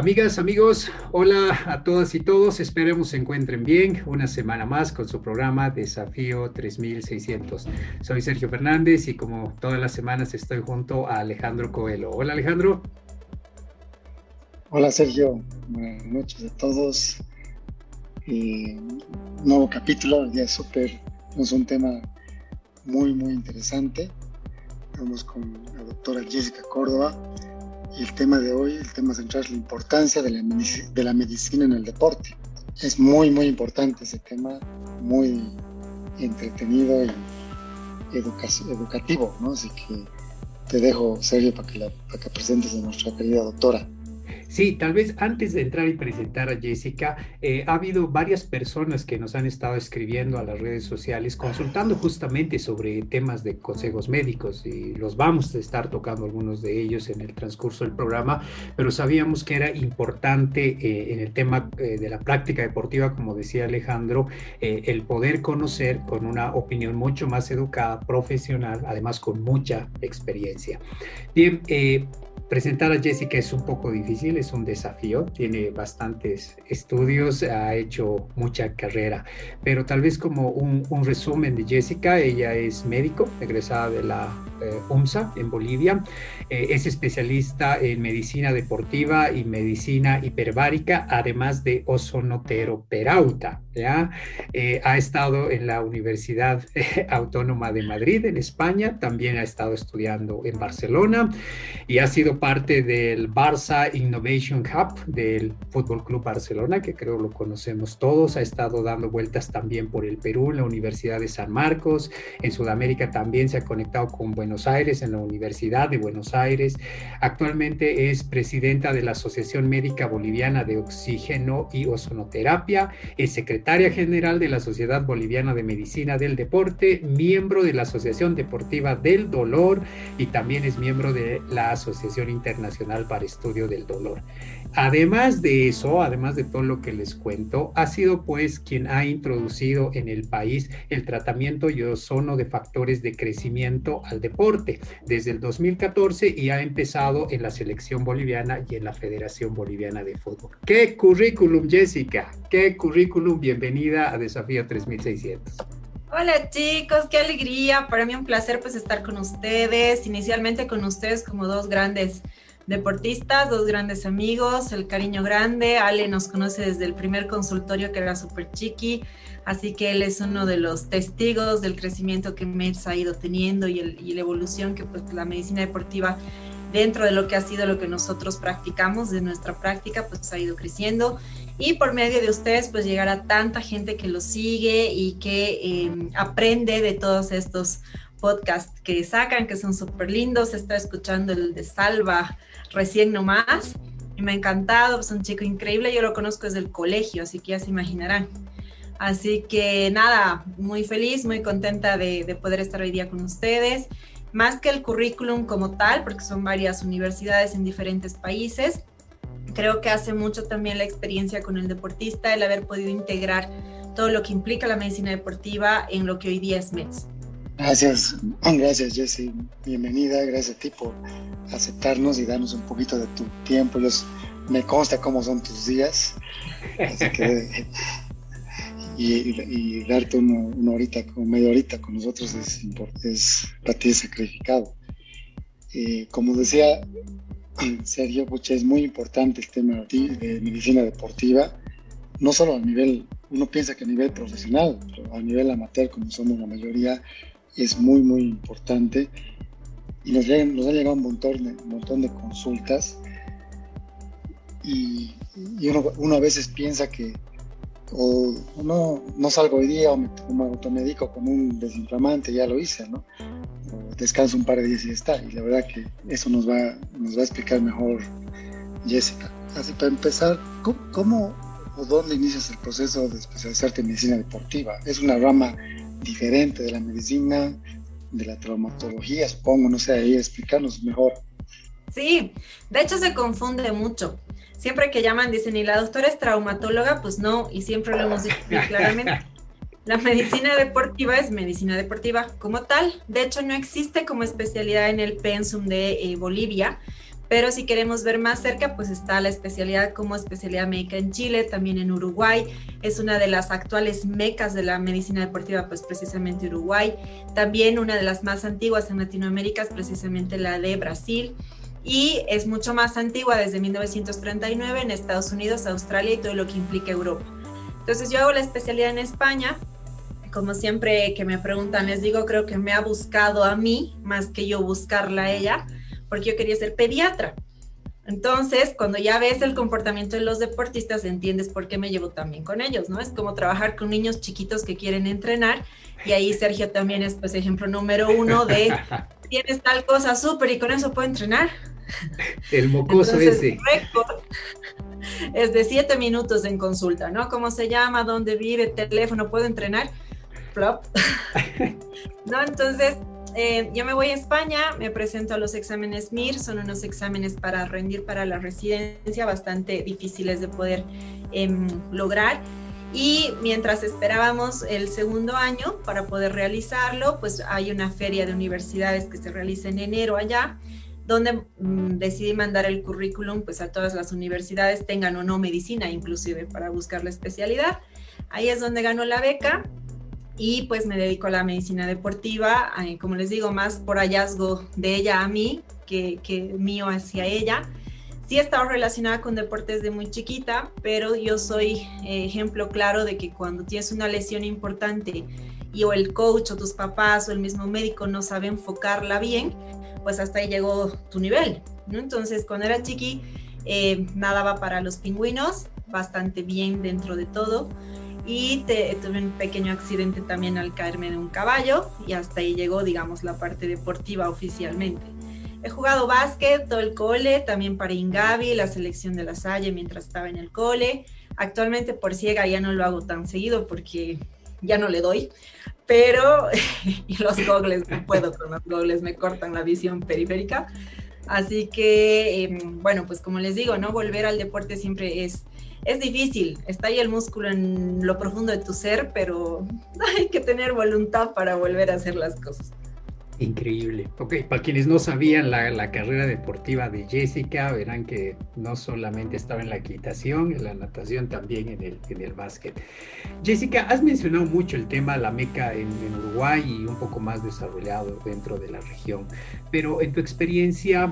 Amigas, amigos, hola a todas y todos. Esperemos se encuentren bien una semana más con su programa Desafío 3600. Soy Sergio Fernández y como todas las semanas estoy junto a Alejandro Coelho. Hola Alejandro. Hola Sergio, buenas noches a todos. nuevo capítulo, ya súper, es un tema muy, muy interesante. Estamos con la doctora Jessica Córdoba el tema de hoy, el tema central es la importancia de la, de la medicina en el deporte. Es muy, muy importante ese tema, muy entretenido y educativo, ¿no? Así que te dejo, Sergio, para que, para que presentes a nuestra querida doctora. Sí, tal vez antes de entrar y presentar a Jessica, eh, ha habido varias personas que nos han estado escribiendo a las redes sociales consultando justamente sobre temas de consejos médicos y los vamos a estar tocando algunos de ellos en el transcurso del programa, pero sabíamos que era importante eh, en el tema eh, de la práctica deportiva, como decía Alejandro, el poder conocer con una opinión mucho más educada, profesional, además con mucha experiencia. Bien, Presentar a Jessica es un poco difícil, es un desafío, tiene bastantes estudios, ha hecho mucha carrera, pero tal vez como un, resumen de Jessica, ella es médico, egresada de la eh, UMSA en Bolivia, eh, es especialista en medicina deportiva y medicina hiperbárica, además de ozonoteroperauta. ¿ya? Eh, ha estado en la Universidad Autónoma de Madrid, en España, también ha estado estudiando en Barcelona y ha sido parte del Barça Innovation Hub del Fútbol Club Barcelona, que creo lo conocemos todos. Ha estado dando vueltas también por el Perú, en la Universidad de San Marcos. En Sudamérica también se ha conectado con Buenos Aires, en la Universidad de Buenos Aires. Actualmente es presidenta de la Asociación Médica Boliviana de Oxígeno y Ozonoterapia. Es secretaria general de la Sociedad Boliviana de Medicina del Deporte, miembro de la Asociación Deportiva del Dolor y también es miembro de la Asociación Internacional para Estudio del Dolor. Además de eso, además de todo lo que les cuento, ha sido pues quien ha introducido en el país el tratamiento y ozono de factores de crecimiento al deporte desde el 2014 y ha empezado en la selección boliviana y en la Federación Boliviana de Fútbol. ¿Qué currículum, Jessica? ¿Qué currículum? Bienvenida a Desafío 3600. Hola chicos, qué alegría. Para mí un placer pues estar con ustedes, inicialmente con ustedes como dos grandes deportistas, dos grandes amigos, el cariño grande. Ale nos conoce desde el primer consultorio que era súper chiqui, así que él es uno de los testigos del crecimiento que MEDS ha ido teniendo y, y la evolución que pues la medicina deportiva dentro de lo que ha sido lo que nosotros practicamos, de nuestra práctica, pues ha ido creciendo y por medio de ustedes pues llegar a tanta gente que lo sigue y que em, aprende de todos estos podcasts que sacan, que son súper lindos. Estoy escuchando el de Salva recién nomás y me ha encantado, es un chico increíble, yo lo conozco desde el colegio, así que ya se imaginarán. Así que nada, muy feliz, muy contenta de, de poder estar hoy día con ustedes más que el currículum como tal, porque son varias universidades en diferentes países, creo que hace mucho también la experiencia con el deportista, el haber podido integrar todo lo que implica la medicina deportiva en lo que hoy día es MEDS. Gracias, gracias Jesse, bienvenida, gracias a ti por aceptarnos y darnos un poquito de tu tiempo. me consta cómo son tus días, así que y, darte una, horita, como media horita con nosotros es, es para ti sacrificado. Eh, como decía Sergio, pucha, es muy importante el tema de medicina deportiva, no solo a nivel, uno piensa que a nivel profesional, pero a nivel amateur, como somos la mayoría, es muy, muy importante. Y nos, nos ha llegado un montón de, un montón de consultas y, y uno, uno, a veces piensa que o no, no salgo hoy día o me, me automedico con un desinflamante, ya lo hice, ¿no? O descanso un par de días y ya está. Y la verdad que eso nos va, nos va a explicar mejor Jessica. Así para empezar, ¿cómo, o dónde inicias el proceso de especializarte en medicina deportiva? ¿Es una rama diferente de la medicina, de la traumatología, supongo? No sé, ahí explicarnos mejor. Sí, de hecho se confunde mucho siempre que llaman dicen, ¿y la doctora es traumatóloga? Pues no, y siempre lo hemos dicho claramente. La medicina deportiva es medicina deportiva como tal. De hecho, no existe como especialidad en el pensum de eh, Bolivia, Pero si queremos ver más cerca, pues está la especialidad como especialidad médica en Chile, también en Uruguay. Es una de las actuales mecas de la medicina deportiva, pues precisamente Uruguay. También una de las más antiguas en Latinoamérica es precisamente la de Brasil. Y es mucho más antigua desde 1939 en Estados Unidos, Australia y todo lo que implica Europa. Entonces yo hago la especialidad en España. Como siempre que me preguntan, les digo, creo que me ha buscado a mí más que yo buscarla a ella porque yo quería ser pediatra. Entonces, cuando ya ves el comportamiento de los deportistas, entiendes por qué me llevo tan bien con ellos, ¿no? Es como trabajar con niños chiquitos que quieren entrenar y ahí Sergio también es, pues, ejemplo número uno de, tienes tal cosa súper y con eso puedo entrenar. El mocoso ese. es de siete minutos en consulta, ¿no? ¿Cómo se llama? ¿Dónde vive? ¿Teléfono? ¿Puedo entrenar? Flop. ¿No? Entonces, eh, yo me voy a España, me presento a los exámenes MIR, son unos exámenes para rendir para la residencia bastante difíciles de poder em, lograr. Y mientras esperábamos el segundo año para poder realizarlo, pues hay una feria de universidades que se realiza en enero allá, donde mm, decidí mandar el currículum pues a todas las universidades, tengan o no medicina inclusive, para buscar la especialidad. Ahí es donde ganó la beca y pues me dedico a la medicina deportiva, eh, como les digo, más por hallazgo de ella a mí que, que mío hacia ella. Sí he estado relacionada con deportes de muy chiquita, pero yo soy eh, ejemplo claro de que cuando tienes una lesión importante y o el coach o tus papás o el mismo médico no sabe enfocarla bien, pues hasta ahí llegó tu nivel. ¿no? Entonces, cuando era chiqui, eh, nadaba para los pingüinos, bastante bien dentro de todo y tuve un pequeño accidente también al caerme de un caballo y hasta ahí llegó, digamos, la parte deportiva oficialmente. He jugado básquet todo el cole, también para Ingavi, la selección de la Salle mientras estaba en el cole. Actualmente por ciega ya no lo hago tan seguido porque ya no le doy, pero los gogles no puedo con los gogles, me cortan la visión periférica. Así que, em, bueno, pues como les digo, ¿no? Volver al deporte siempre es es difícil, está ahí el músculo en lo profundo de tu ser, pero hay que tener voluntad para volver a hacer las cosas. Increíble. Ok, para quienes no sabían la, carrera deportiva de Jessica, verán que no solamente estaba en la equitación, en la natación, también en el, en el básquet. Jessica, has mencionado mucho el tema la meca en, en Uruguay y un poco más desarrollado dentro de la región, pero en tu experiencia,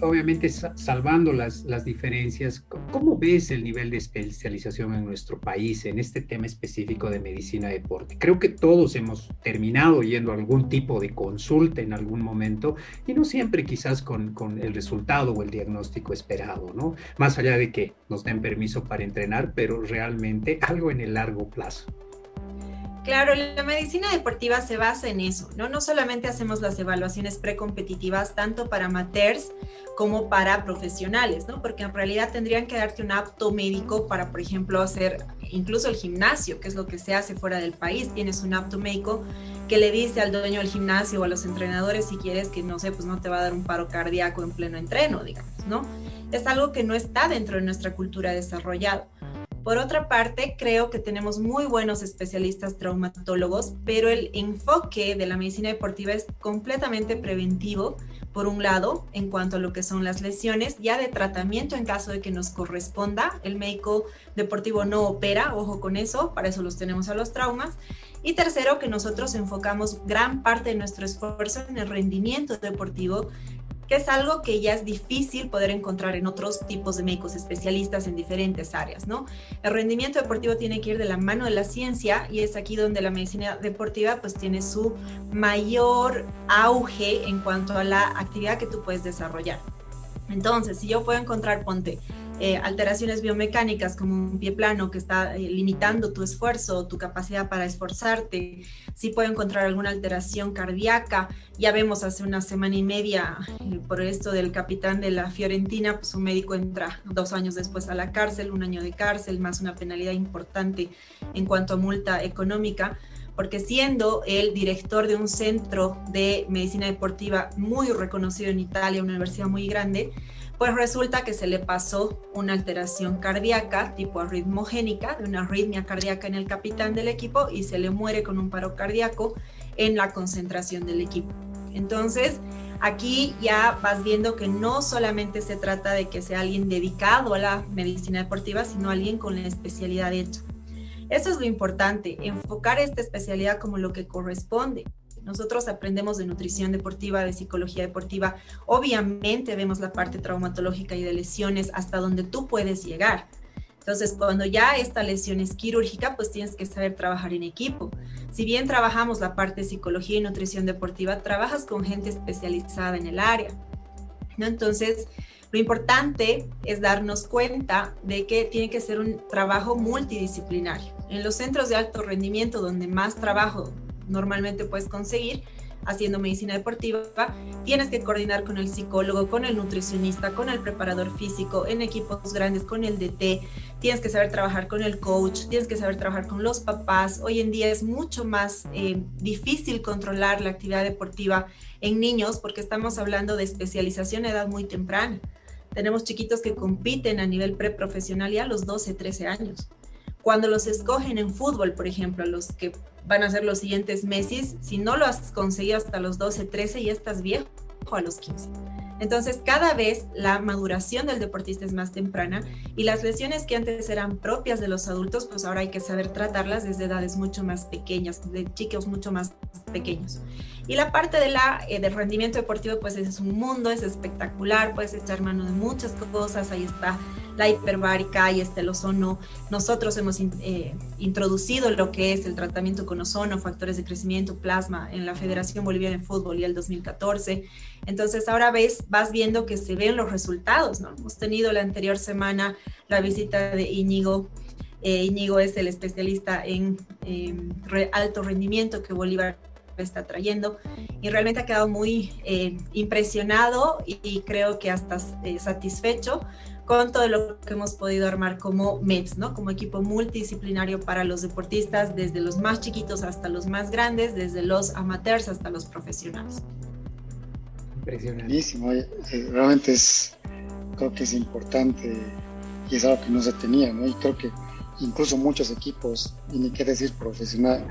obviamente salvando las, las diferencias, ¿cómo ves el nivel de especialización en nuestro país en este tema específico de medicina deporte? Creo que todos hemos terminado yendo a algún tipo de consulta en algún momento y no siempre quizás con, con el resultado o el diagnóstico esperado, ¿no? Más allá de que nos den permiso para entrenar, pero realmente algo en el largo plazo. Claro, la medicina deportiva se basa en eso, ¿no? No solamente hacemos las evaluaciones precompetitivas tanto para amateurs como para profesionales, ¿no? Porque en realidad tendrían que darte un apto médico para, por ejemplo, hacer incluso el gimnasio, que es lo que se hace fuera del país. Tienes un apto médico que le dice al dueño del gimnasio o a los entrenadores si quieres que, no sé, pues no te va a dar un paro cardíaco en pleno entreno, digamos, ¿no? Es algo que no está dentro de nuestra cultura desarrollado. Por otra parte, creo que tenemos muy buenos especialistas traumatólogos, pero el enfoque de la medicina deportiva es completamente preventivo, por un lado, en cuanto a lo que son las lesiones, ya de tratamiento en caso de que nos corresponda. El médico deportivo no opera, ojo con eso, para eso los tenemos a los traumas. Y tercero, que nosotros enfocamos gran parte de nuestro esfuerzo en el rendimiento deportivo es algo que ya es difícil poder encontrar en otros tipos de médicos especialistas en diferentes áreas, ¿no? El rendimiento deportivo tiene que ir de la mano de la ciencia y es aquí donde la medicina deportiva pues tiene su mayor auge en cuanto a la actividad que tú puedes desarrollar. Entonces, si yo puedo encontrar, ponte, eh, alteraciones biomecánicas como un pie plano que está eh, limitando tu esfuerzo, tu capacidad para esforzarte, si puedo encontrar alguna alteración cardíaca. Ya vemos hace una semana y media eh, por esto del capitán de la Fiorentina, pues un médico entra dos años después a la cárcel, un año de cárcel, más una penalidad importante en cuanto a multa económica porque siendo el director de un centro de medicina deportiva muy reconocido en Italia, una universidad muy grande, pues resulta que se le pasó una alteración cardíaca tipo arritmogénica, de una arritmia cardíaca en el capitán del equipo y se le muere con un paro cardíaco en la concentración del equipo. Entonces, aquí ya vas viendo que no solamente se trata de que sea alguien dedicado a la medicina deportiva, sino alguien con la especialidad hecha. Eso es lo importante, enfocar esta especialidad como lo que corresponde. Nosotros aprendemos de nutrición deportiva, de psicología deportiva. Obviamente vemos la parte traumatológica y de lesiones hasta donde tú puedes llegar. Entonces, cuando ya esta lesión es quirúrgica, pues tienes que saber trabajar en equipo. Si bien trabajamos la parte de psicología y nutrición deportiva, trabajas con gente especializada en el área. ¿no? Entonces, lo importante es darnos cuenta de que tiene que ser un trabajo multidisciplinario. En los centros de alto rendimiento, donde más trabajo normalmente puedes conseguir haciendo medicina deportiva, tienes que coordinar con el psicólogo, con el nutricionista, con el preparador físico, en equipos grandes, con el DT, tienes que saber trabajar con el coach, tienes que saber trabajar con los papás. Hoy en día es mucho más eh, difícil controlar la actividad deportiva en niños porque estamos hablando de especialización a edad muy temprana. Tenemos chiquitos que compiten a nivel preprofesional ya a los 12, 13 años. Cuando los escogen en fútbol, por ejemplo, los que van a ser los siguientes meses, si no lo has conseguido hasta los 12, 13, ya estás viejo a los 15. Entonces, cada vez la maduración del deportista es más temprana y las lesiones que antes eran propias de los adultos, pues ahora hay que saber tratarlas desde edades mucho más pequeñas, de chicos mucho más pequeños. Y la parte de la, eh, del rendimiento deportivo, pues es un mundo, es espectacular, puedes echar mano de muchas cosas, ahí está la hiperbárica y este el ozono. Nosotros hemos eh, introducido lo que es el tratamiento con ozono, factores de crecimiento, plasma en la Federación Boliviana de Fútbol y el 2014. Entonces ahora ves, vas viendo que se ven los resultados, ¿no? Hemos tenido la anterior semana la visita de Íñigo. Eh, Íñigo es el especialista en alto rendimiento que Bolívar está trayendo y realmente ha quedado muy eh, impresionado y, creo que hasta satisfecho con todo lo que hemos podido armar como MEDS, ¿no? Como equipo multidisciplinario para los deportistas, desde los más chiquitos hasta los más grandes, desde los amateurs hasta los profesionales. Impresionante. Eh, realmente es, creo que es importante y es algo que no se tenía, ¿no? Y creo que incluso muchos equipos, y ni qué decir profesional,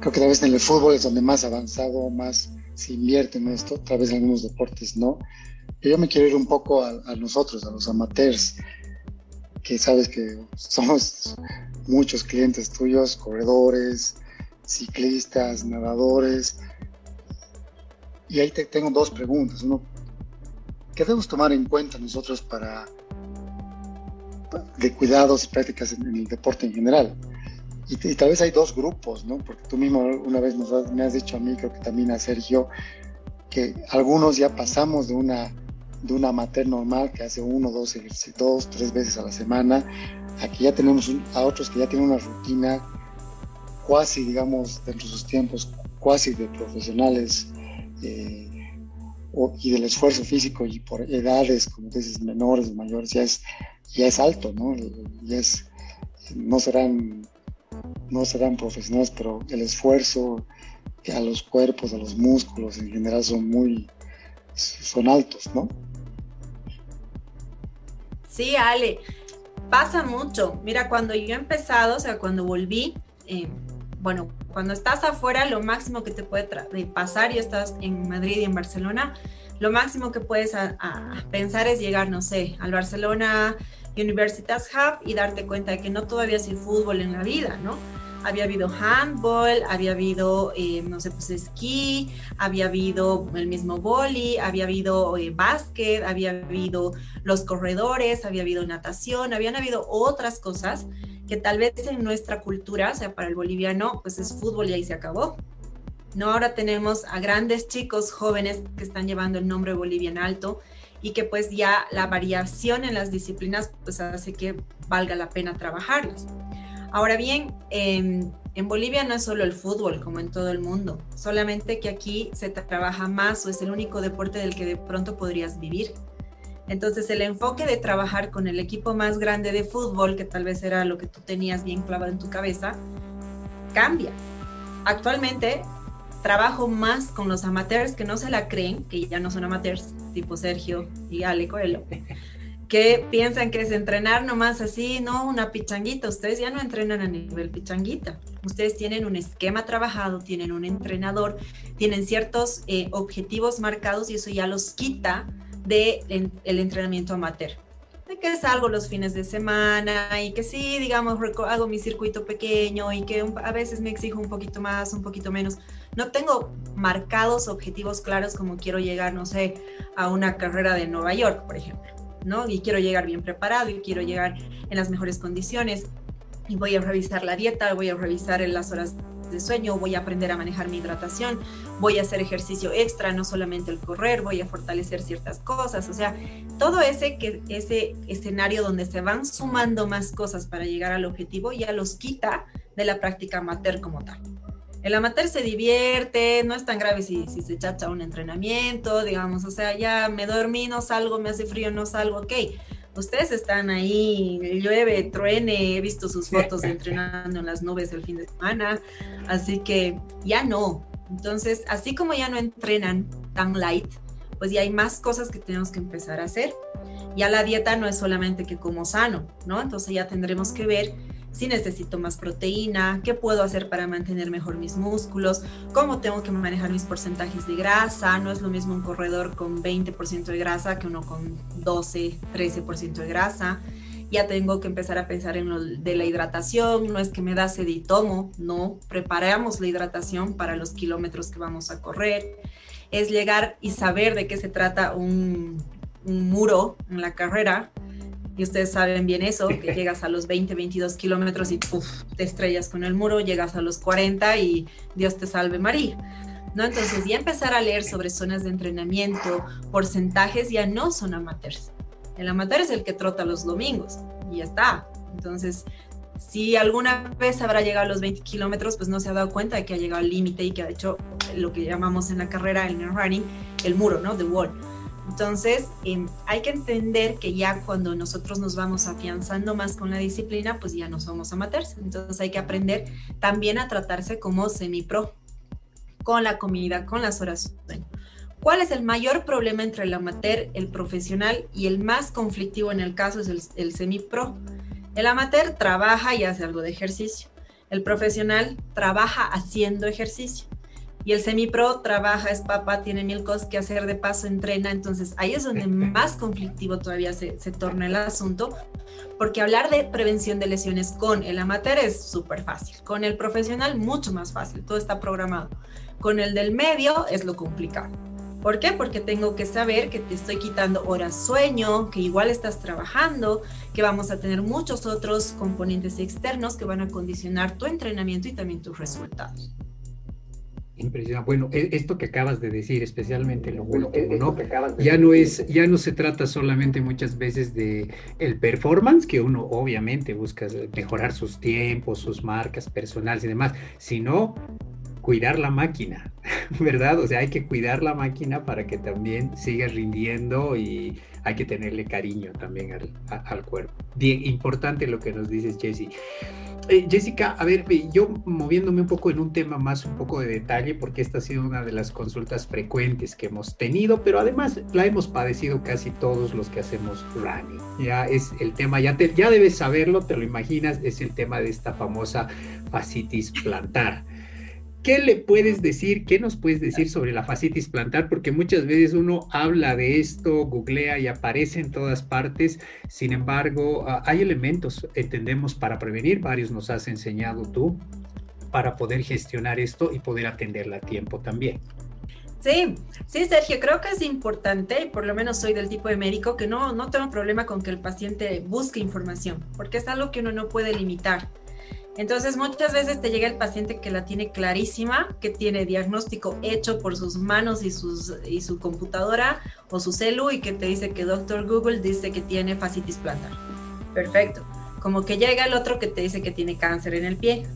creo que tal vez en el fútbol es donde más avanzado, más se invierte en esto, tal vez en algunos deportes no, yo me quiero ir un poco a, nosotros, a los amateurs, que sabes que somos muchos clientes tuyos, corredores, ciclistas, nadadores. Y ahí te tengo dos preguntas. Uno, ¿qué debemos tomar en cuenta nosotros para de cuidados y prácticas en, el deporte en general? Y, tal vez hay dos grupos, ¿no? Porque tú mismo una vez me has dicho a mí, creo que también a Sergio, que algunos ya pasamos de una de un amateur normal que hace uno, dos dos, tres veces a la semana. Aquí ya tenemos a otros que ya tienen una rutina cuasi, digamos, dentro de sus tiempos, cuasi de profesionales eh, y del esfuerzo físico y por edades, como dices, menores o mayores, ya es, ya es alto, ¿no? Es, no serán, no serán profesionales, pero el esfuerzo a los cuerpos, a los músculos en general son muy, son altos, ¿no? Sí, Ale, pasa mucho. Mira, cuando yo he empezado, o sea, cuando volví, eh, bueno, cuando estás afuera, lo máximo que te puede pasar y estás en Madrid y en Barcelona, lo máximo que puedes pensar es llegar, no sé, al Barcelona Universitas Hub y darte cuenta de que no todavía el fútbol en la vida, ¿no? había habido handball, había habido, eh, no sé, pues esquí, había habido el mismo boli, había habido eh, básquet, había habido los corredores, había habido natación, habían habido otras cosas que tal vez en nuestra cultura, sea, para el boliviano, pues es fútbol y ahí se acabó. No, ahora tenemos a grandes chicos jóvenes que están llevando el nombre Bolivia en alto y que pues ya la variación en las disciplinas pues hace que valga la pena trabajarlas. Ahora bien, en Bolivia no es solo el fútbol, como en todo el mundo, solamente que aquí se trabaja más o es el único deporte del que de pronto podrías vivir. Entonces el enfoque de trabajar con el equipo más grande de fútbol, que tal vez era lo que tú tenías bien clavado en tu cabeza, cambia. Actualmente trabajo más con los amateurs que no se la creen, que ya no son amateurs, tipo Sergio y Ale Coelho, que piensan que es entrenar nomás así, no, una pichanguita. Ustedes ya no entrenan a nivel pichanguita. Ustedes tienen un esquema trabajado, tienen un entrenador, tienen ciertos eh, objetivos marcados y eso ya los quita del el entrenamiento amateur. De que salgo los fines de semana y que sí, digamos, hago mi circuito pequeño y que a veces me exijo un poquito más, un poquito menos. No tengo marcados objetivos claros como quiero llegar, no sé, a una carrera de Nueva York, por ejemplo ¿no? Y quiero llegar bien preparado y quiero llegar en las mejores condiciones y voy a revisar la dieta, voy a revisar las horas de sueño, voy a aprender a manejar mi hidratación, voy a hacer ejercicio extra, no solamente el correr, voy a fortalecer ciertas cosas, o sea, todo ese, que, ese escenario donde se van sumando más cosas para llegar al objetivo ya los quita de la práctica amateur como tal. El amateur se divierte, no es tan grave si, si se chacha un entrenamiento, digamos, o sea, ya me dormí, no salgo, me hace frío, no salgo, ok. Ustedes están ahí, llueve, truene, he visto sus fotos de entrenando en las nubes el fin de semana, así que ya no. Entonces, así como ya no entrenan tan light, pues ya hay más cosas que tenemos que empezar a hacer. Ya la dieta no es solamente que como sano, ¿no? Entonces ya tendremos que ver si necesito más proteína, qué puedo hacer para mantener mejor mis músculos, cómo tengo que manejar mis porcentajes de grasa. No es lo mismo un corredor con 20% de grasa que uno con 12, 13% de grasa. Ya tengo que empezar a pensar en lo de la hidratación, no es que me da sed y tomo, no, preparamos la hidratación para los kilómetros que vamos a correr. Es llegar y saber de qué se trata un, un muro en la carrera, y ustedes saben bien eso, que llegas a los 20, 22 kilómetros y te estrellas con el muro, llegas a los 40 y Dios te salve María. ¿No? Entonces ya empezar a leer sobre zonas de entrenamiento, porcentajes ya no son amateurs. El amateur es el que trota los domingos y ya está. Entonces, si alguna vez habrá llegado a los 20 kilómetros, pues no se ha dado cuenta de que ha llegado al límite y que ha hecho lo que llamamos en la carrera, el running, el muro, ¿no? The wall. Entonces, em, hay que entender que ya cuando nosotros nos vamos afianzando más con la disciplina, pues ya no somos amateurs. Entonces, hay que aprender también a tratarse como semi-pro, con la comida, con las horas. ¿Cuál es el mayor problema entre el amateur, el profesional y el más conflictivo en el caso es el, el semi-pro? El amateur trabaja y hace algo de ejercicio. El profesional trabaja haciendo ejercicio y el semi-pro trabaja, es papá, tiene mil cosas que hacer, de paso entrena, entonces ahí es donde más conflictivo todavía se, se torna el asunto, porque hablar de prevención de lesiones con el amateur es súper fácil, con el profesional mucho más fácil, todo está programado, con el del medio es lo complicado. ¿Por qué? Porque tengo que saber que te estoy quitando horas sueño, que igual estás trabajando, que vamos a tener muchos otros componentes externos que van a condicionar tu entrenamiento y también tus resultados. Impresionante. Bueno, e, esto que acabas de decir, especialmente lo último, ¿no? Ya no es, ya no se trata solamente muchas veces de el performance, que uno obviamente busca mejorar sus tiempos, sus marcas personales y demás, sino cuidar la máquina, ¿verdad? O sea, hay que cuidar la máquina para que también siga rindiendo y hay que tenerle cariño también al, al cuerpo. Bien, importante lo que nos dices, Jesse. Eh, Jessica, a ver, yo moviéndome un poco en un tema más, un poco de detalle, porque esta ha sido una de las consultas frecuentes que hemos tenido, pero además la hemos padecido casi todos los que hacemos running. Ya es el tema, ya, te, ya debes saberlo, te lo imaginas, es el tema de esta famosa fascitis plantar. ¿Qué le puedes decir? ¿Qué nos puedes decir sobre la fascitis plantar? Porque muchas veces uno habla de esto, googlea y aparece en todas partes. Sin embargo, ah, hay elementos, entendemos, para prevenir. Varios nos has enseñado tú para poder gestionar esto y poder atenderla a tiempo también. Sí, sí, Sergio, creo que es importante, y por lo menos soy del tipo de médico, que no, no tengo problema con que el paciente busque información, porque es algo que uno no puede limitar. Entonces muchas veces te llega el paciente que la tiene clarísima, que tiene diagnóstico hecho por sus manos y, sus, y su computadora o su celu y que te dice que doctor Google dice que tiene fascitis plantar. Perfecto. Como que llega el otro que te dice que tiene cáncer en el pie,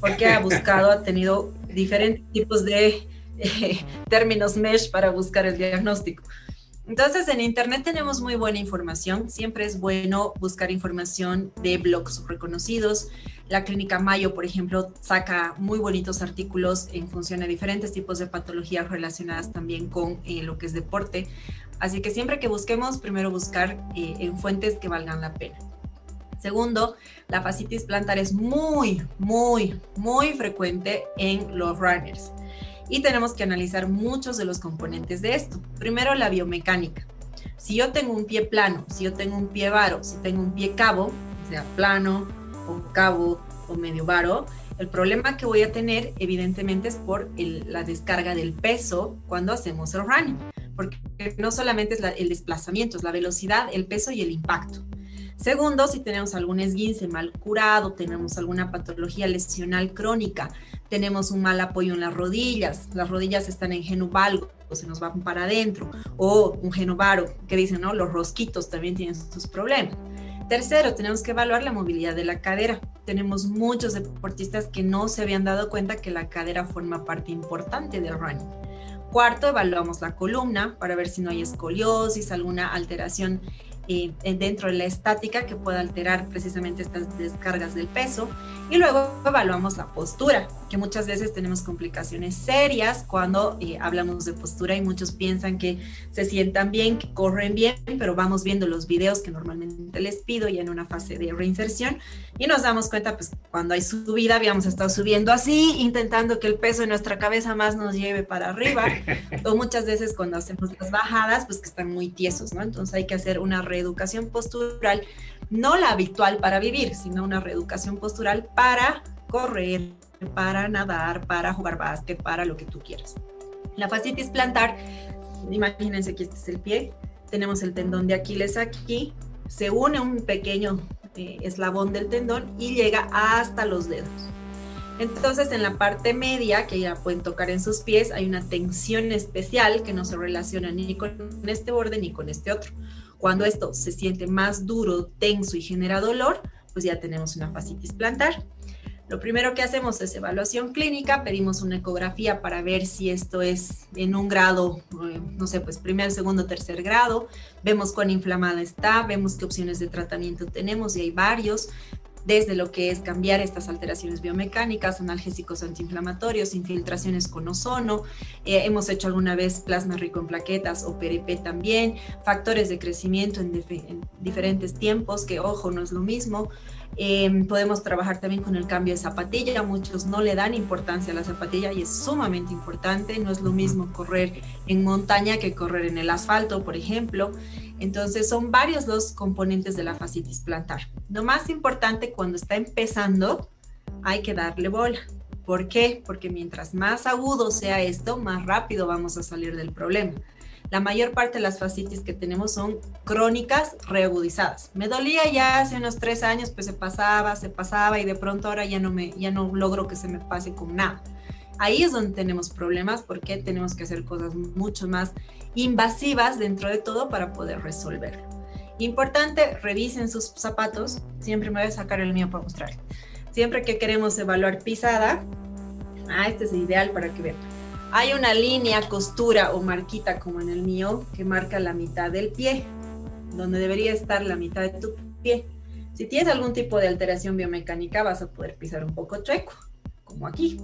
porque ha buscado, ha tenido diferentes tipos de eh, términos mesh para buscar el diagnóstico. Entonces, en Internet tenemos muy buena información. Siempre es bueno buscar información de blogs reconocidos. La Clínica Mayo, por ejemplo, saca muy bonitos artículos en función a diferentes tipos de patologías relacionadas también con eh, lo que es deporte Así que siempre que busquemos, primero buscar eh, en fuentes que valgan la pena. Segundo, la fascitis plantar es muy, muy, muy frecuente en los runners. Y tenemos que analizar muchos de los componentes de esto. Primero, la biomecánica. Si yo tengo un pie plano, si yo tengo un pie varo, si tengo un pie cabo, sea, plano cabo o medio varo, el problema que voy a tener evidentemente es por la descarga del peso cuando hacemos el running, porque no solamente es el desplazamiento, es la velocidad, el peso y el impacto. Segundo, si tenemos algún esguince mal curado, tenemos alguna patología lesional crónica, tenemos un mal apoyo en las rodillas, las rodillas están en genuvalgo, se nos van para adentro, o un genovaro, que dicen, ¿no? Los rosquitos también tienen sus problemas. Tercero, tenemos que evaluar la movilidad de la cadera. Tenemos muchos deportistas que no se habían dado cuenta que la cadera forma parte importante del running. Cuarto, evaluamos la columna para ver si no hay escoliosis, alguna alteración eh, dentro de la estática que pueda alterar precisamente estas descargas del peso. Y luego evaluamos la postura, que muchas veces tenemos complicaciones serias cuando eh, hablamos de postura y muchos piensan que se sientan bien, que corren bien, pero vamos viendo los videos que normalmente les pido ya en una fase de reinserción y nos damos cuenta, pues cuando hay subida, habíamos estado subiendo así, intentando que el peso de nuestra cabeza más nos lleve para arriba, o muchas veces cuando hacemos las bajadas, pues que están muy tiesos, ¿no? Entonces hay que hacer una reeducación postural, no la habitual para vivir, sino una reeducación postural para correr, para nadar, para jugar básquet, para lo que tú quieras. La fascitis plantar, imagínense que este es el pie, tenemos el tendón de Aquiles aquí, se une un pequeño eh, eslabón del tendón y llega hasta los dedos. Entonces, en la parte media, que ya pueden tocar en sus pies, hay una tensión especial que no se relaciona ni con este borde ni con este otro. Cuando esto se siente más duro, tenso y genera dolor, pues ya tenemos una fascitis plantar. Lo primero que hacemos es evaluación clínica, pedimos una ecografía para ver si esto es en un grado, eh, no sé, pues primer, segundo, tercer grado, vemos cuán inflamada está, vemos qué opciones de tratamiento tenemos y hay varios, desde lo que es cambiar estas alteraciones biomecánicas, analgésicos antiinflamatorios, infiltraciones con ozono, eh, hemos hecho alguna vez plasma rico en plaquetas o PRP también, factores de crecimiento en, en diferentes tiempos, que ojo, no es lo mismo, Em, podemos trabajar también con el cambio de zapatilla. Muchos no le dan importancia a la zapatilla y es sumamente importante. No es lo mismo correr en montaña que correr en el asfalto, por ejemplo. Entonces son varios los componentes de la fascitis plantar. Lo más importante cuando está empezando, hay que darle bola. ¿Por qué? Porque mientras más agudo sea esto, más rápido vamos a salir del problema la mayor parte de las fascitis que tenemos son crónicas reagudizadas. Me dolía ya hace unos tres años, pues se pasaba, se pasaba y de pronto ahora ya no, me, ya no logro que se me pase con nada. Ahí es donde tenemos problemas porque tenemos que hacer cosas mucho más invasivas dentro de todo para poder resolverlo. Importante, revisen sus zapatos. Siempre me voy a sacar el mío para mostrar. Siempre que queremos evaluar pisada, ah, este es ideal para que vean hay una línea, costura o marquita como en el mío que marca la mitad del pie, donde debería estar la mitad de tu pie. Si tienes algún tipo de alteración biomecánica vas a poder pisar un poco chueco, como aquí.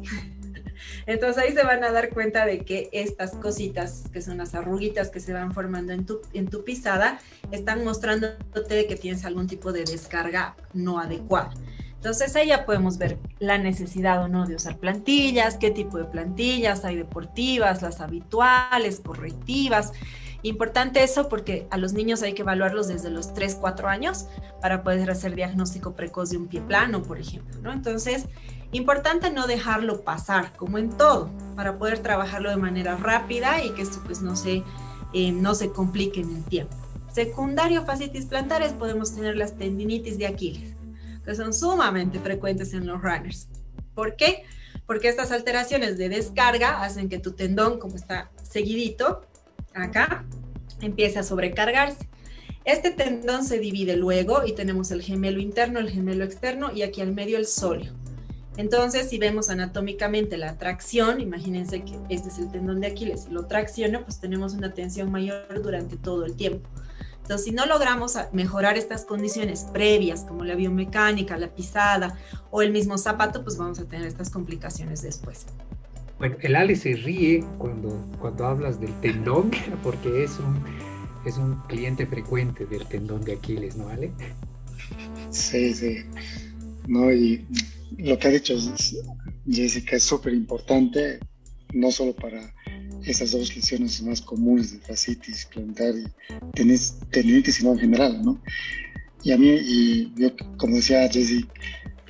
Entonces ahí se van a dar cuenta de que estas cositas, que son las arruguitas que se van formando en tu, en tu pisada, están mostrándote que tienes algún tipo de descarga no adecuada. Entonces ahí ya podemos ver la necesidad o no de usar plantillas, qué tipo de plantillas hay deportivas, las habituales, correctivas. Importante eso porque a los niños hay que evaluarlos desde los 3, 4 años para poder hacer diagnóstico precoz de un pie plano, por ejemplo, ¿no? Entonces, importante no dejarlo pasar, como en todo, para poder trabajarlo de manera rápida y que esto pues no se, eh, no se complique en el tiempo. Secundario fascitis plantares podemos tener las tendinitis de Aquiles que son sumamente frecuentes en los runners. ¿Por qué? Porque estas alteraciones de descarga hacen que tu tendón, como está seguidito acá, empiece a sobrecargarse. Este tendón se divide luego y tenemos el gemelo interno, el gemelo externo y aquí al medio el sóleo. Entonces, si vemos anatómicamente la tracción, imagínense que este es el tendón de Aquiles, y lo tracciona, pues tenemos una tensión mayor durante todo el tiempo. Entonces, si no logramos mejorar estas condiciones previas, como la biomecánica, la pisada o el mismo zapato, pues vamos a tener estas complicaciones después. Bueno, el Ale se ríe cuando, cuando hablas del tendón, porque es un, es un cliente frecuente del tendón de Aquiles, ¿no, Ale? Sí, sí. No, y lo que ha dicho Jessica es súper importante, no solo para esas dos lesiones más comunes de fascitis plantar y tendinitis, sino en general, ¿no? Y a mí, y yo, como decía Jessica,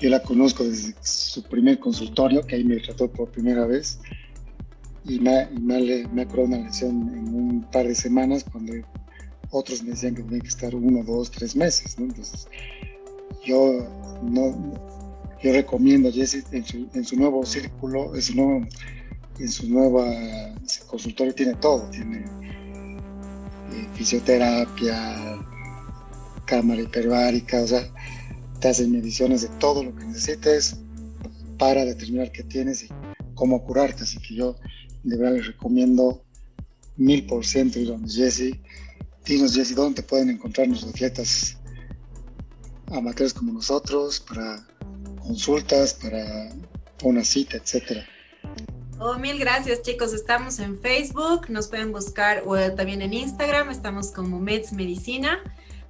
yo la conozco desde su primer consultorio, que ahí me trató por primera vez, y me, me, me una lesión en un par de semanas cuando otros me decían que tenía que estar uno, dos, tres meses, ¿no? Entonces, yo no, yo recomiendo a Jesse en su, nuevo círculo, en su nuevo, en su nueva consultorio tiene todo, tiene eh, fisioterapia, cámara hiperbárica, o sea, te hacen mediciones de todo lo que necesites para determinar qué tienes y cómo curarte. Así que yo de verdad les recomiendo mil por ciento ir a Jesse. Dinos Jesse, ¿dónde te pueden encontrar los atletas amateurs como nosotros para consultas, para una cita, etcétera? Oh, mil gracias chicos, estamos en Facebook, nos pueden buscar o también en Instagram, estamos como Meds Medicina.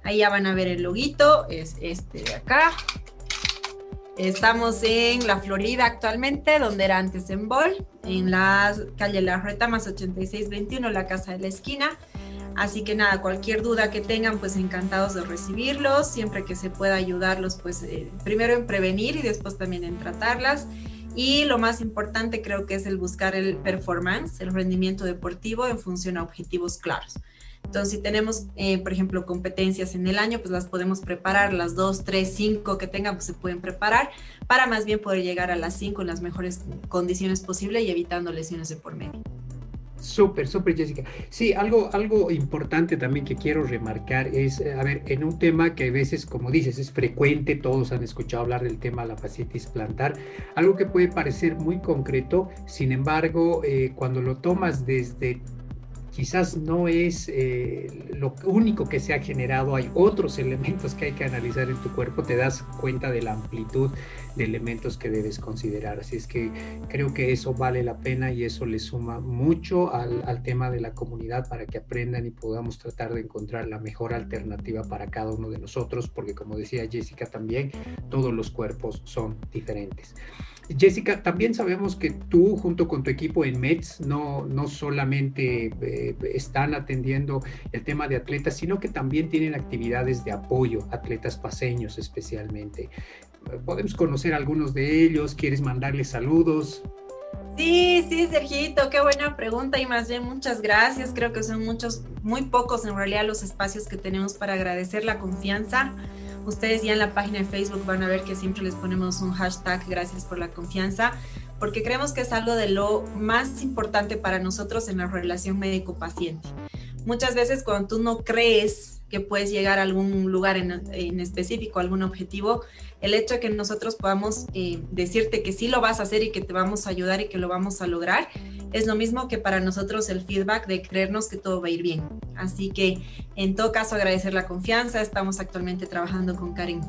Ahí ya van a ver el loguito, es este de acá. Estamos en la Florida actualmente, donde era antes en Bol, en la calle La Retamas 8621, la casa de la esquina. Así que nada, cualquier duda que tengan, pues encantados de recibirlos, siempre que se pueda ayudarlos, pues eh, primero en prevenir y después también en tratarlas. Y lo más importante creo que es el buscar el performance, el rendimiento deportivo en función a objetivos claros. Entonces, si tenemos, eh, por ejemplo, competencias en el año, pues las podemos preparar, las dos, tres, cinco que tengan, pues se pueden preparar para más bien poder llegar a las cinco en las mejores condiciones posibles y evitando lesiones de por medio. Súper, súper, Jessica. Sí, algo, algo importante también que quiero remarcar es, a ver, en un tema que a veces, como dices, es frecuente, todos han escuchado hablar del tema de la fascitis plantar, algo que puede parecer muy concreto, sin embargo, eh, cuando lo tomas desde quizás no es eh, lo único que se ha generado, hay otros elementos que hay que analizar en tu cuerpo, te das cuenta de la amplitud de elementos que debes considerar. Así es que creo que eso vale la pena y eso le suma mucho al, al tema de la comunidad para que aprendan y podamos tratar de encontrar la mejor alternativa para cada uno de nosotros, porque como decía Jessica también, todos los cuerpos son diferentes. Jessica, también sabemos que tú junto con tu equipo en METS no, no solamente eh, están atendiendo el tema de atletas, sino que también tienen actividades de apoyo, atletas paseños especialmente. ¿Podemos conocer algunos de ellos? ¿Quieres mandarles saludos? Sí, sí, Sergito, qué buena pregunta y más bien muchas gracias. Creo que son muchos, muy pocos en realidad los espacios que tenemos para agradecer la confianza Ustedes ya en la página de Facebook van a ver que siempre les ponemos un hashtag gracias por la confianza, porque creemos que es algo de lo más importante para nosotros en la relación médico-paciente. Muchas veces cuando tú no crees que puedes llegar a algún lugar en, específico, algún objetivo, el hecho de que nosotros podamos eh, decirte que sí lo vas a hacer y que te vamos a ayudar y que lo vamos a lograr, es lo mismo que para nosotros el feedback de creernos que todo va a ir bien. Así que en todo caso agradecer la confianza, estamos actualmente trabajando con Karen.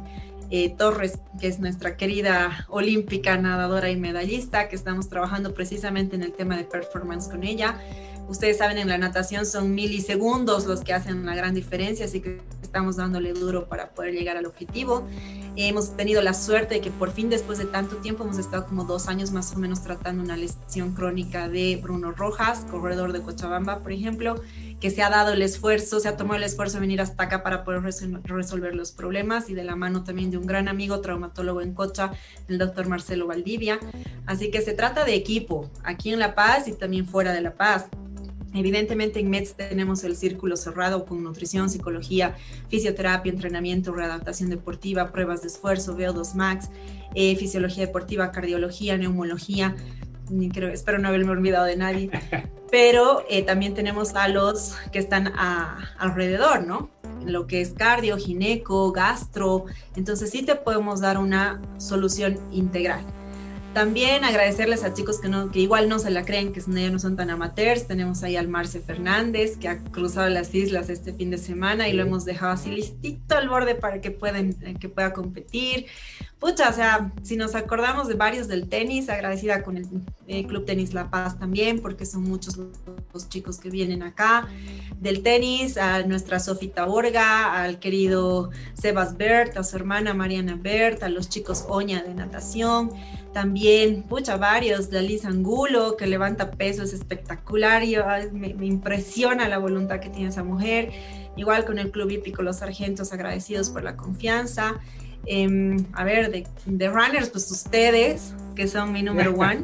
Eh, Torres, que es nuestra querida olímpica nadadora y medallista, que estamos trabajando precisamente en el tema de performance con ella. Ustedes saben, en la natación son milisegundos los que hacen una gran diferencia, así que estamos dándole duro para poder llegar al objetivo. Hemos tenido la suerte de que por fin, después de tanto tiempo, hemos estado como dos años más o menos tratando una lesión crónica de Bruno Rojas, corredor de Cochabamba, por ejemplo, que se ha dado el esfuerzo, se ha tomado el esfuerzo de venir hasta acá para poder resolver los problemas y de la mano también de un gran amigo traumatólogo en Cocha, el doctor Marcelo Valdivia. Así que se trata de equipo, aquí en La Paz y también fuera de La Paz. Evidentemente en MEDS tenemos el círculo cerrado con nutrición, psicología, fisioterapia, entrenamiento, readaptación deportiva, pruebas de esfuerzo, VO2 Max, eh, fisiología deportiva, cardiología, neumología. Espero no haberme olvidado de nadie. Pero eh, también tenemos a los que están alrededor, ¿no? Lo que es cardio, gineco, gastro. Entonces sí te podemos dar una solución integral. También agradecerles a chicos que, no, que igual no se la creen, que no son tan amateurs. Tenemos ahí al Marce Fernández, que ha cruzado las islas este fin de semana y lo hemos dejado así listito al borde para que, pueden, eh, que pueda competir. pucha, o sea, si nos acordamos de varios del tenis, agradecida con el eh, Club Tenis La Paz también, porque son muchos los chicos que vienen acá. Del tenis, a nuestra Sofita Borga, al querido Sebas Bert, a su hermana Mariana Bert, a los chicos Oña de natación. También, pucha, varios, de Liz Angulo, que levanta peso, es espectacular y me, me impresiona la voluntad que tiene esa mujer. Igual con el Club Hípico Los Sargentos, agradecidos por la confianza. Em, a ver, de, runners, pues ustedes, que son mi número one.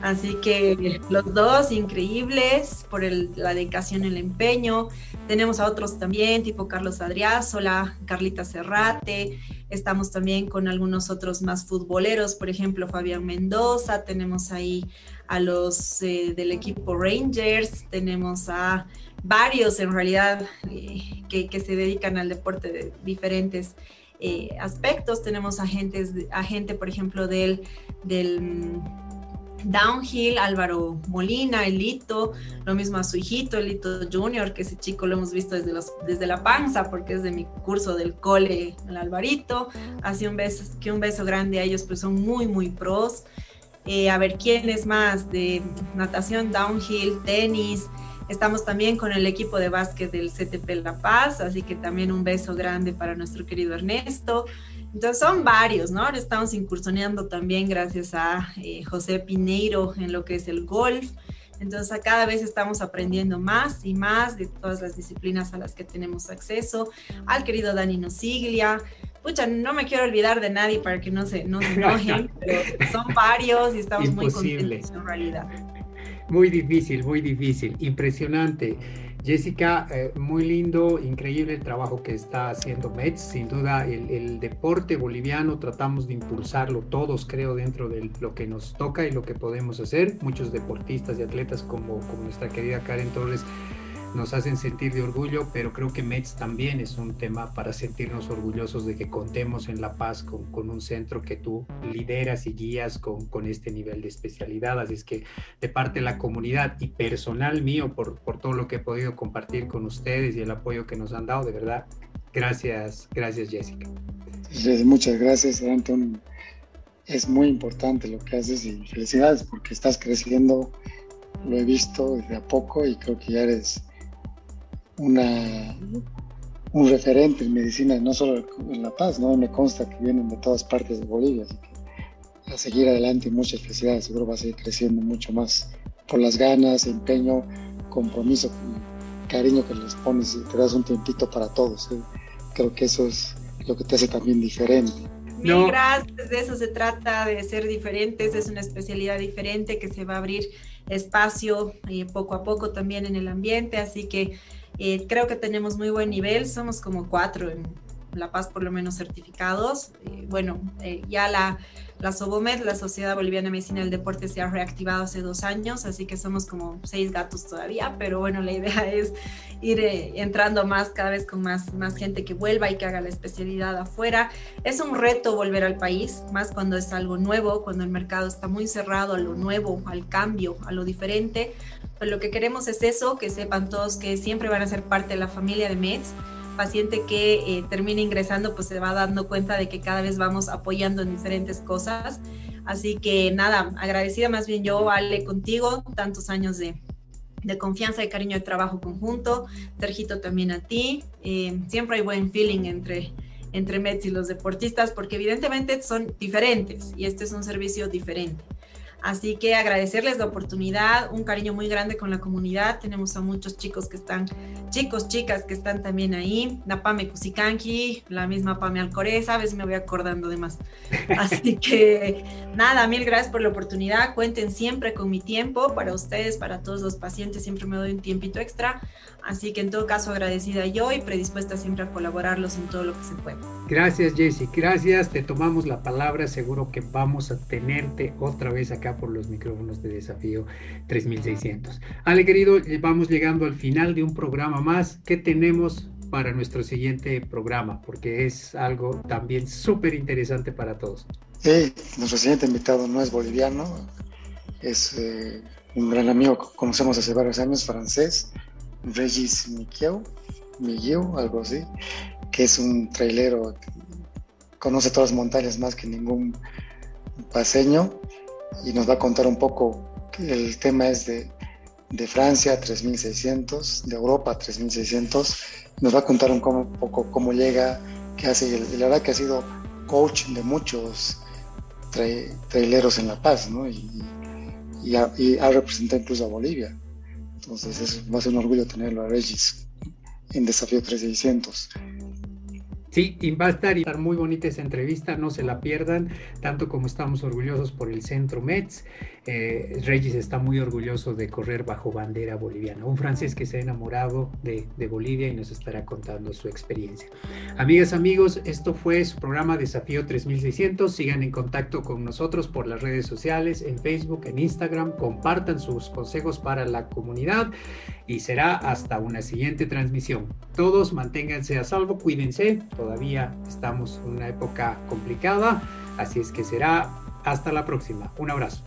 Así que los dos increíbles por la dedicación y el empeño. Tenemos a otros también, tipo Carlos Adriázola, Carlita Serrate. Estamos también con algunos otros más futboleros, por ejemplo, Fabián Mendoza. Tenemos ahí a los eh, del equipo Rangers. Tenemos a varios, en realidad, eh, que, se dedican al deporte de diferentes eh, aspectos. Tenemos agentes, agente, por ejemplo, del, del Downhill, Álvaro Molina, Elito, lo mismo a su hijito, Elito Junior, que ese chico lo hemos visto desde, los, desde la panza, porque es de mi curso del cole, el Alvarito. Así un beso, que un beso grande a ellos, pues son muy, muy pros. Eh, a ver quién es más de natación, downhill, tenis, Estamos también con el equipo de básquet del CTP La Paz, así que también un beso grande para nuestro querido Ernesto. Entonces son varios, ¿no? Ahora estamos incursionando también gracias a eh, José Pineiro en lo que es el golf. Entonces cada vez estamos aprendiendo más y más de todas las disciplinas a las que tenemos acceso. Al querido Dani Nosiglia. Pucha, no me quiero olvidar de nadie para que no se, no se enojen, pero son varios y estamos muy contentos en realidad. Muy difícil, muy difícil, impresionante. Jessica, eh, muy lindo, increíble el trabajo que está haciendo Mets. Sin duda, el, deporte boliviano tratamos de impulsarlo todos, creo, dentro de lo que nos toca y lo que podemos hacer. Muchos deportistas y atletas como, como nuestra querida Karen Torres nos hacen sentir de orgullo, pero creo que METS también es un tema para sentirnos orgullosos de que contemos en La Paz con, con un centro que tú lideras y guías con, con, este nivel de especialidad. Así es que de parte de la comunidad y personal mío, por, por todo lo que he podido compartir con ustedes y el apoyo que nos han dado, de verdad, gracias, gracias Jessica. Muchas gracias, Anton. Es muy importante lo que haces y felicidades porque estás creciendo lo he visto desde a poco y creo que ya eres una, un referente en medicina, no solo en La Paz, ¿no? Me consta que vienen de todas partes de Bolivia, así que a seguir adelante y muchas felicidades, seguro va a seguir creciendo mucho más por las ganas, empeño, compromiso, cariño que les pones y te das un tiempito para todos. ¿eh? Creo que eso es lo que te hace también diferente. Mil gracias, de eso se trata, de ser diferentes, es una especialidad diferente que se va a abrir espacio eh, poco a poco también en el ambiente, así que eh, creo que tenemos muy buen nivel, somos como cuatro en La Paz por lo menos certificados. Eh, bueno, eh, ya la, la SOBOMED, la Sociedad Boliviana de Medicina del Deporte, se ha reactivado hace dos años, así que somos como seis gatos todavía, pero bueno, la idea es ir entrando más, cada vez con más, más gente que vuelva y que haga la especialidad afuera. Es un reto volver al país, más cuando es algo nuevo, cuando el mercado está muy cerrado a lo nuevo, al cambio, a lo diferente pues lo que queremos es eso, que sepan todos que siempre van a ser parte de la familia de MEDS. Paciente que eh, termine ingresando, pues se va dando cuenta de que cada vez vamos apoyando en diferentes cosas. Así que nada, agradecida más bien yo, Ale, contigo, tantos años de, de confianza y cariño de trabajo conjunto. Sergito también a ti. Eh, siempre hay buen feeling entre, entre Mets y los deportistas porque evidentemente son diferentes y este es un servicio diferente. Así que agradecerles la oportunidad, un cariño muy grande con la comunidad. Tenemos a muchos chicos que están, chicos, chicas que están también ahí. La Pame Cusicanqui, la misma Pame Alcoreza, a veces me voy acordando de más. Así que nada, mil gracias por la oportunidad. Cuenten siempre con mi tiempo para ustedes, para todos los pacientes. Siempre me doy un tiempito extra. Así que en todo caso agradecida yo y predispuesta siempre a colaborarlos en todo lo que se pueda. Gracias Jessy, gracias, te tomamos la palabra, seguro que vamos a tenerte otra vez acá por los micrófonos de desafío 3600. Ale querido, eh, vamos llegando al final de un programa más. ¿Qué tenemos para nuestro siguiente programa? Porque es algo también súper interesante para todos. Sí, nuestro siguiente invitado no es boliviano, es eh, un gran amigo que conocemos hace varios años, francés Regis Miquel, Miguel, algo así, que es un trailero conoce todas las montañas más que ningún paseño y nos va a contar un poco, el tema es de, de Francia 3600, de Europa 3600, nos va a contar un, poco cómo llega, qué hace, y la verdad que ha sido coach de muchos traileros en La Paz, ¿no? Y, y, ha, representado incluso a Bolivia. Entonces es, va a ser un orgullo tenerlo a Regis en Desafío 3600. Sí, y va estar, muy bonita esa entrevista, no se la pierdan, tanto como estamos orgullosos por el Centro Mets. Eh, Regis está muy orgulloso de correr bajo bandera boliviana, un francés que se ha enamorado de, de, Bolivia y nos estará contando su experiencia. Amigas, amigos, esto fue su programa Desafío 3600. Sigan en contacto con nosotros por las redes sociales, en Facebook, en Instagram, compartan sus consejos para la comunidad y será hasta una siguiente transmisión. Todos manténganse a salvo, cuídense, todavía estamos en una época complicada, así es que será hasta la próxima. Un abrazo.